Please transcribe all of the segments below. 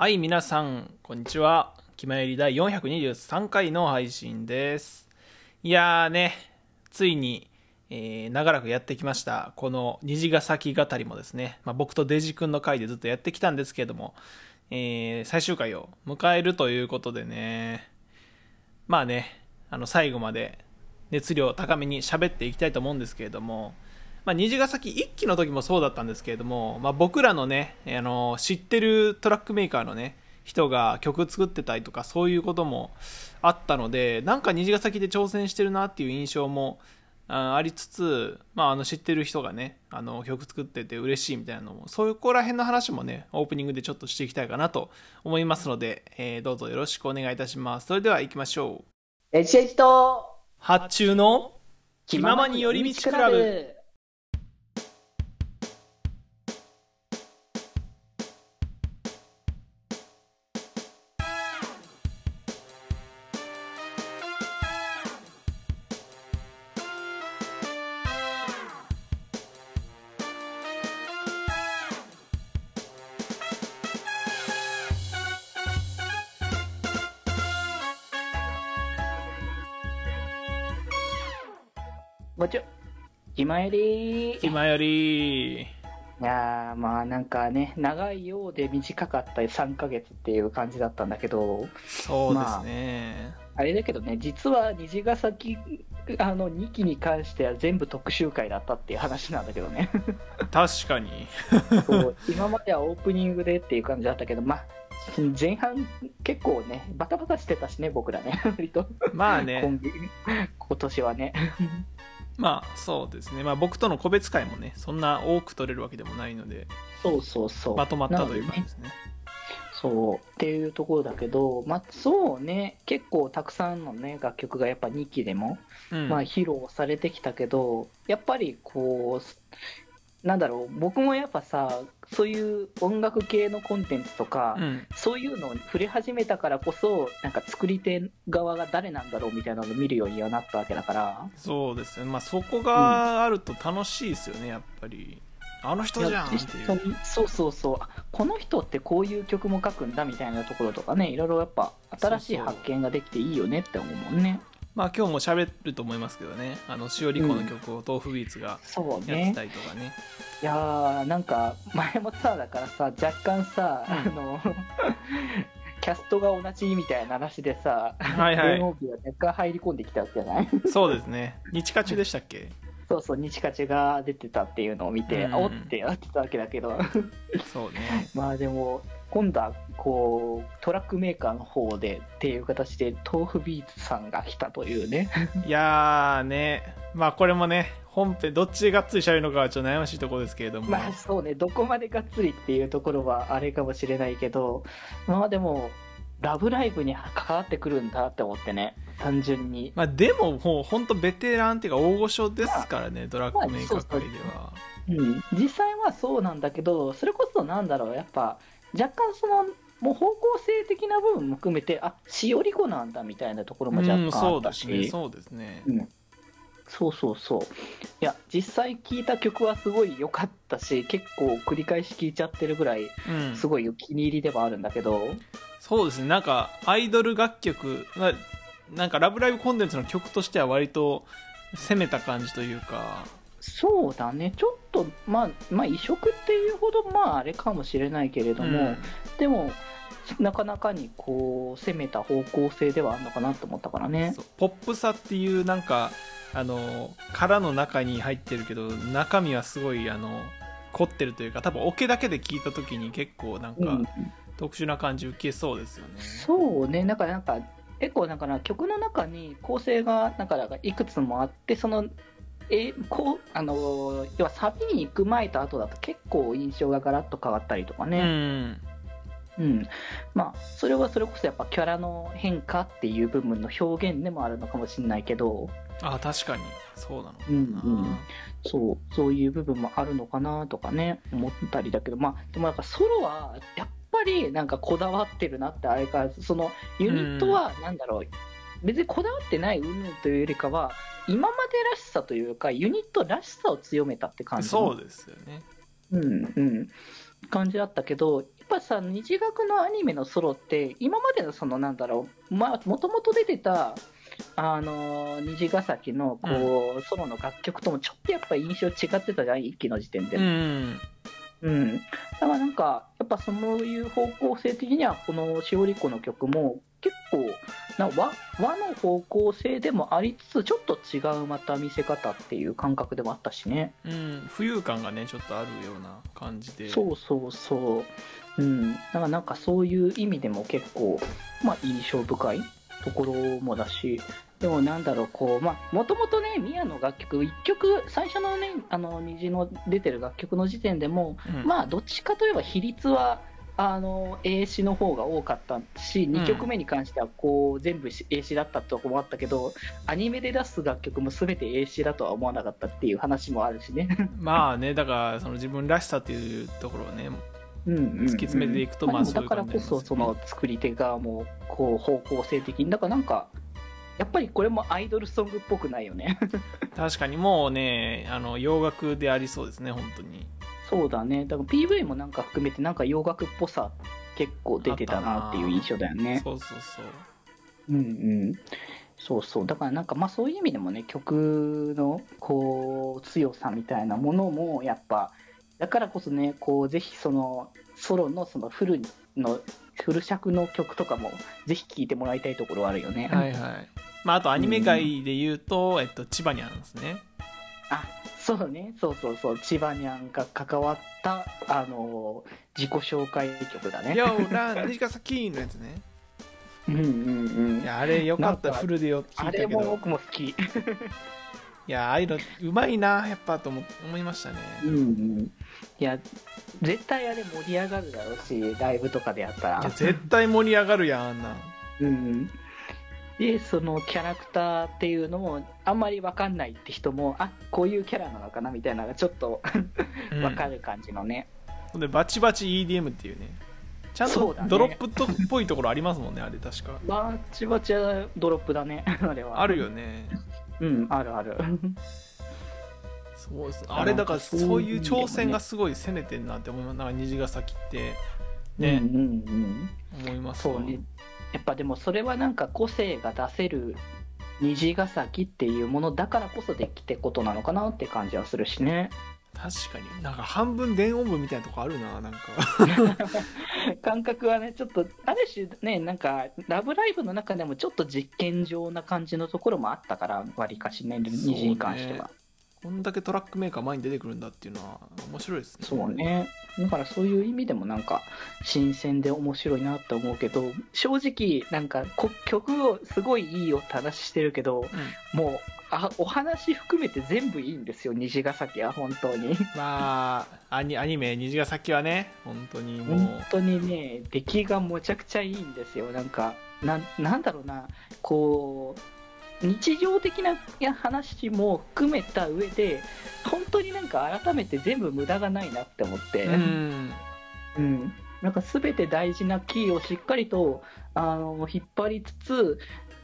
はい、皆さん、こんにちは。気まより第423回の配信です。いやーね、ついに、えー長らくやってきました、この虹ヶ崎語りもですね、まあ、僕とデジ君の回でずっとやってきたんですけれども、えー最終回を迎えるということでね、まあね、あの最後まで熱量高めに喋っていきたいと思うんですけれども、まあ、虹ヶ崎一期の時もそうだったんですけれども、まあ、僕らのねあの知ってるトラックメーカーのね人が曲作ってたりとかそういうこともあったのでなんか虹ヶ崎で挑戦してるなっていう印象もあありつつ、まあ、あの知ってる人がねあの曲作ってて嬉しいみたいなのもそういうこら辺の話もねオープニングでちょっとしていきたいかなと思いますので、えーどうぞよろしくお願いいたします。それでは行きましょう。エチエチと発注の気ままに寄り道クラブもちろん。今より。い今より。やーまあなんかね長いようで短かった3ヶ月っていう感じだったんだけど。そうですね、あれだけどね実は虹ヶ崎あの2期に関しては全部特集会だったっていう話なんだけどね。確かに。そう今まではオープニングでっていう感じだったけどまあ前半結構ねバタバタしてたしね僕らね割と。まあね。今今年はねまあそうですね。まあ僕との個別会もねそんな多く取れるわけでもないのでそうそうそう。まとまったという感じですね。そうっていうところだけど、まあ、そうね結構たくさんのね楽曲がやっぱ2期でも、うん、まあ、披露されてきたけどやっぱりこうなんだろう僕もやっぱさそういう音楽系のコンテンツとか、うん。そういうのに触れ始めたからこそなんか作り手側が誰なんだろうみたいなのを見るようにはなったわけだから。そうですね。まあそこがあると楽しいですよねやっぱり。あの人じゃんっていう。そうそうそう。あこの人ってこういう曲も書くんだみたいなところとかねいろいろやっぱ新しい発見ができていいよねって思うもんねまあ今日も喋ると思いますけどね。あのしおりこの曲を豆腐ビーツがそうやってねたりとかね。いやーなんか前もさだからさ若干さ、うん。あの キャストが同じみたいな話でさ、はいはい。電王機が若干入り込んできたじゃない？そうですね。日課中でしたっけ？そうそう日カチが出てたっていうのを見て、うん。おってなってたわけだけど。そうね。まあでも今度はこうトラックメーカーの方でっていう形で豆腐ビーツさんが来たというね。いやーね。まあこれもね本編どっちでがっつり喋るのかはちょっと悩ましいところですけれども、まあそうね。どこまでがっつりっていうところはあれかもしれないけど。まあでも「ラブライブ!」に関わってくるんだって思ってね。単純に。まあ、でももう本当ベテランっていうか大御所ですからね、ドラッグメーカー界では。うん、実際はそうなんだけどそれこそなんだろう。やっぱ若干そのもう方向性的な部分も含めてあしおり子なんだみたいなところも若うん、干あそうったし、ですね、そうですね。うん。そうそうそういや実際聴いた曲はすごい良かったし結構繰り返し聴いちゃってるぐらいうん、すごいお気に入りではあるんだけど、そうですね、なんかアイドル楽曲、まあなんかラブライブコンテンツの曲としては割と攻めた感じというか、そうだね。ちょっとまあまあ異色っていうほどまああれかもしれないけれども、うん。でもなかなかにこう攻めた方向性ではあるのかなと思ったからね。ポップさっていうなんかあの殻の中に入ってるけど中身はすごいあの凝ってるというか多分オケだけで聞いた時に結構なんかうん、特殊な感じ受けそうですよね。そうね、なんか、なんか、結構、なんかな、曲の中に構成が、なんか、なんかいくつもあって、その、え、こう、あの、要はサビに行く前と後だと結構印象がガラッと変わったりとかうね。ん。うん。まあ、それはそれこそやっぱキャラの変化っていう部分の表現でもあるのかもしれないけど、あ確かに。そうな。のうんうん。そう、そういう部分もあるのかなとかね、思ったりだけど、まあ、でもなんかソロは、やっぱりなんかこだわってるなって、あれから、そのユニットは、なんだろう、別にこだわってない云々というよりかは、今までらしさというか、ユニットらしさを強めたって感じのそうですよね。うんうん、感じだったけど、ぱさ日学のアニメのソロって今までのそのなんだろうまあもともと出てたあの虹ヶ崎のこう、ソロの楽曲ともちょっとやっぱ印象違ってたじゃん一期の時点で。うも、ん。うん、だからなんか、やっぱそういう方向性的には、このしおり子の曲も、結構な和、和の方向性でもありつつ、ちょっと違うまた見せ方っていう感覚でもあったしね。うん浮遊感がねちょっとあるような感じでそうそうそう。うん。だからなんかそういう意味でも結構、まあ印象深いところもだし、でもなんだろう、こう、まあ、もともとね、ミヤの楽曲、一曲、最初のね、あの、虹の出てる楽曲の時点でも、うんまあ、どっちかといえば比率は、あの、英詞の方が多かったし、ん2曲目に関しては、こう、全部英詞だったとこもあったけど、アニメで出す楽曲も全て英詞だとは思わなかったっていう話もあるしね。まあねだからその自分らしさっていうところをね突き詰めていくとまあでもだからこそ、その作り手側も、こう、方向性的に、だからなんか、やっぱりこれもアイドルソングっぽくないよね。確かにもうねあの洋楽でありそうですね本当にそうだね。だから PV もなんか含めて、なんか洋楽っぽさ結構出てたなっていう印象だよね。そうそうそううんうん。そうそう。だからなんかまあそういう意味でもね、曲のこう、強さみたいなものもやっぱ、だからこそね、こう、ぜひその、ソロのそのフルの、フル尺の曲とかも、ぜひ聴いてもらいたいところはあるよね。はいはいまああとアニメ界で言うと、えっと千葉にあるんですねあ、そうね。そうそうそう。千葉にゃんが関わった、あの、自己紹介曲だね。「ようラン虹ヶ崎」のやつねうんうんうんい。やあれよかったフルでよ聞あれいたけども僕も好き。いやああいうのうまいなやっぱと思思いましたねうんうん。いや、絶対あれ盛り上がるだろうし、ライブとかでやったらいや。絶対盛り上がるやんあんなんうん。で、そのキャラクターっていうのも、あんまりわかんないって人も、あ、こういうキャラなのかなみたいなのがちょっとうんわかる感じのね。ほんでバチバチ EDM っていうねちゃんとドロップとっぽいところありますもんねあれ確かバチバチはドロップだね、あれは。あるよねうん、あるある。そうですあれだからそういう挑戦がすごい攻めてんなって思いますなんか虹ヶ崎ってね、うんうんうん。思いますわそうね。やっぱでもそれはなんか個性が出せる虹ヶ崎っていうものだからこそできてことなのかなって感じはするしね。確かになんか半分電音部みたいなとこあるななんか 感覚はね、ちょっと、ある種ね、なんか、ラブライブの中でもちょっと実験上な感じのところもあったから、わりかしね、虹に関しては。こんだけトラックメーカー前に出てくるんだっていうのは面白いですねそうね。だからそういう意味でもなんか、新鮮で面白いなって思うけど、正直、なんかこ、曲をすごいいいよって話してるけど、うんもう、あお話含めて全部いいんですよ、虹ヶ崎は、本当に。まあアニアニメ虹ヶ崎はね本当にもう本当にね、出来がむちゃくちゃいいんですよ。なんか、ななんだろうな、こう、日常的な話も含めた上で、本当になんか改めて全部無駄がないなって思って、うん。うん、なんか全て大事なキーをしっかりとあの引っ張りつつ、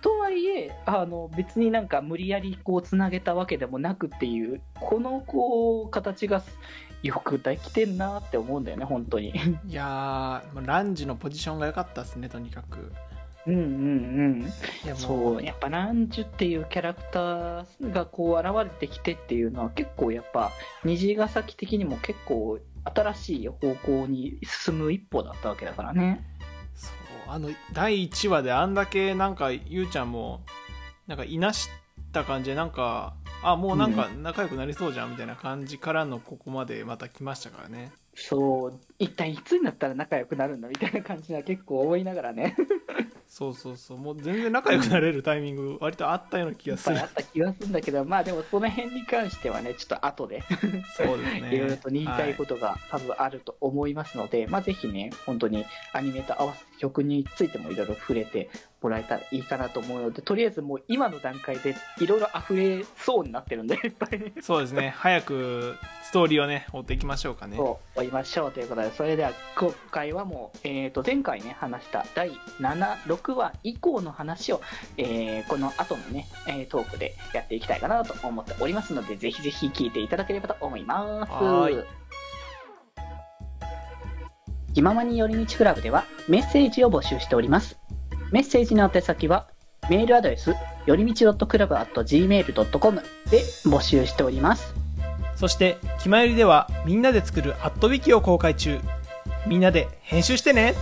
とはいえあの別になんか無理やりこうつなげたわけでもなくっていうこのこう形がよくできてんなって思うんだよね本当に。いやーまあランジのポジションが良かったですねとにかくうんうんうん。いやもそう。やっぱランジュっていうキャラクターがこう現れてきてっていうのは結構やっぱ虹ヶ崎的にも結構新しい方向に進む一歩だったわけだからね。そうあの第1話であんだけなんかゆうちゃんもなんかいなした感じでなんかあもうなんか仲良くなりそうじゃんみたいな感じからのここまでまた来ましたからね。そう、一体いつになったら仲良くなるんだみたいな感じは結構思いながらね、そうそうそう。もう全然仲良くなれるタイミング割とあったような気がする。あった気がするんだけど、まあでもその辺に関してはね、ちょっと後で。そうですね。いろいろと言いたいことが多分あると思いますので、まあぜひね、本当にアニメと合わせて曲についてもいろいろ触れてもらえたらいいかなと思うので、とりあえずもう今の段階でいろいろ溢れそうになってるんで、いっぱいね。そうですね。早くストーリーをね追っていきましょうかね。そう追いましょうということで、それでは今回はもう、えー、と前回ね、話した第7、6話以降の話を、えーこの後のね、えートークでやっていきたいかなと思っておりますので、ぜひぜひ聞いていただければと思います。気ままに寄り道クラブではメッセージを募集しております。メッセージの宛先は、メールアドレス、よりみち .club.gmail.com で募集しております。そして、気まよりではみんなで作るアットウィキを公開中。みんなで編集してね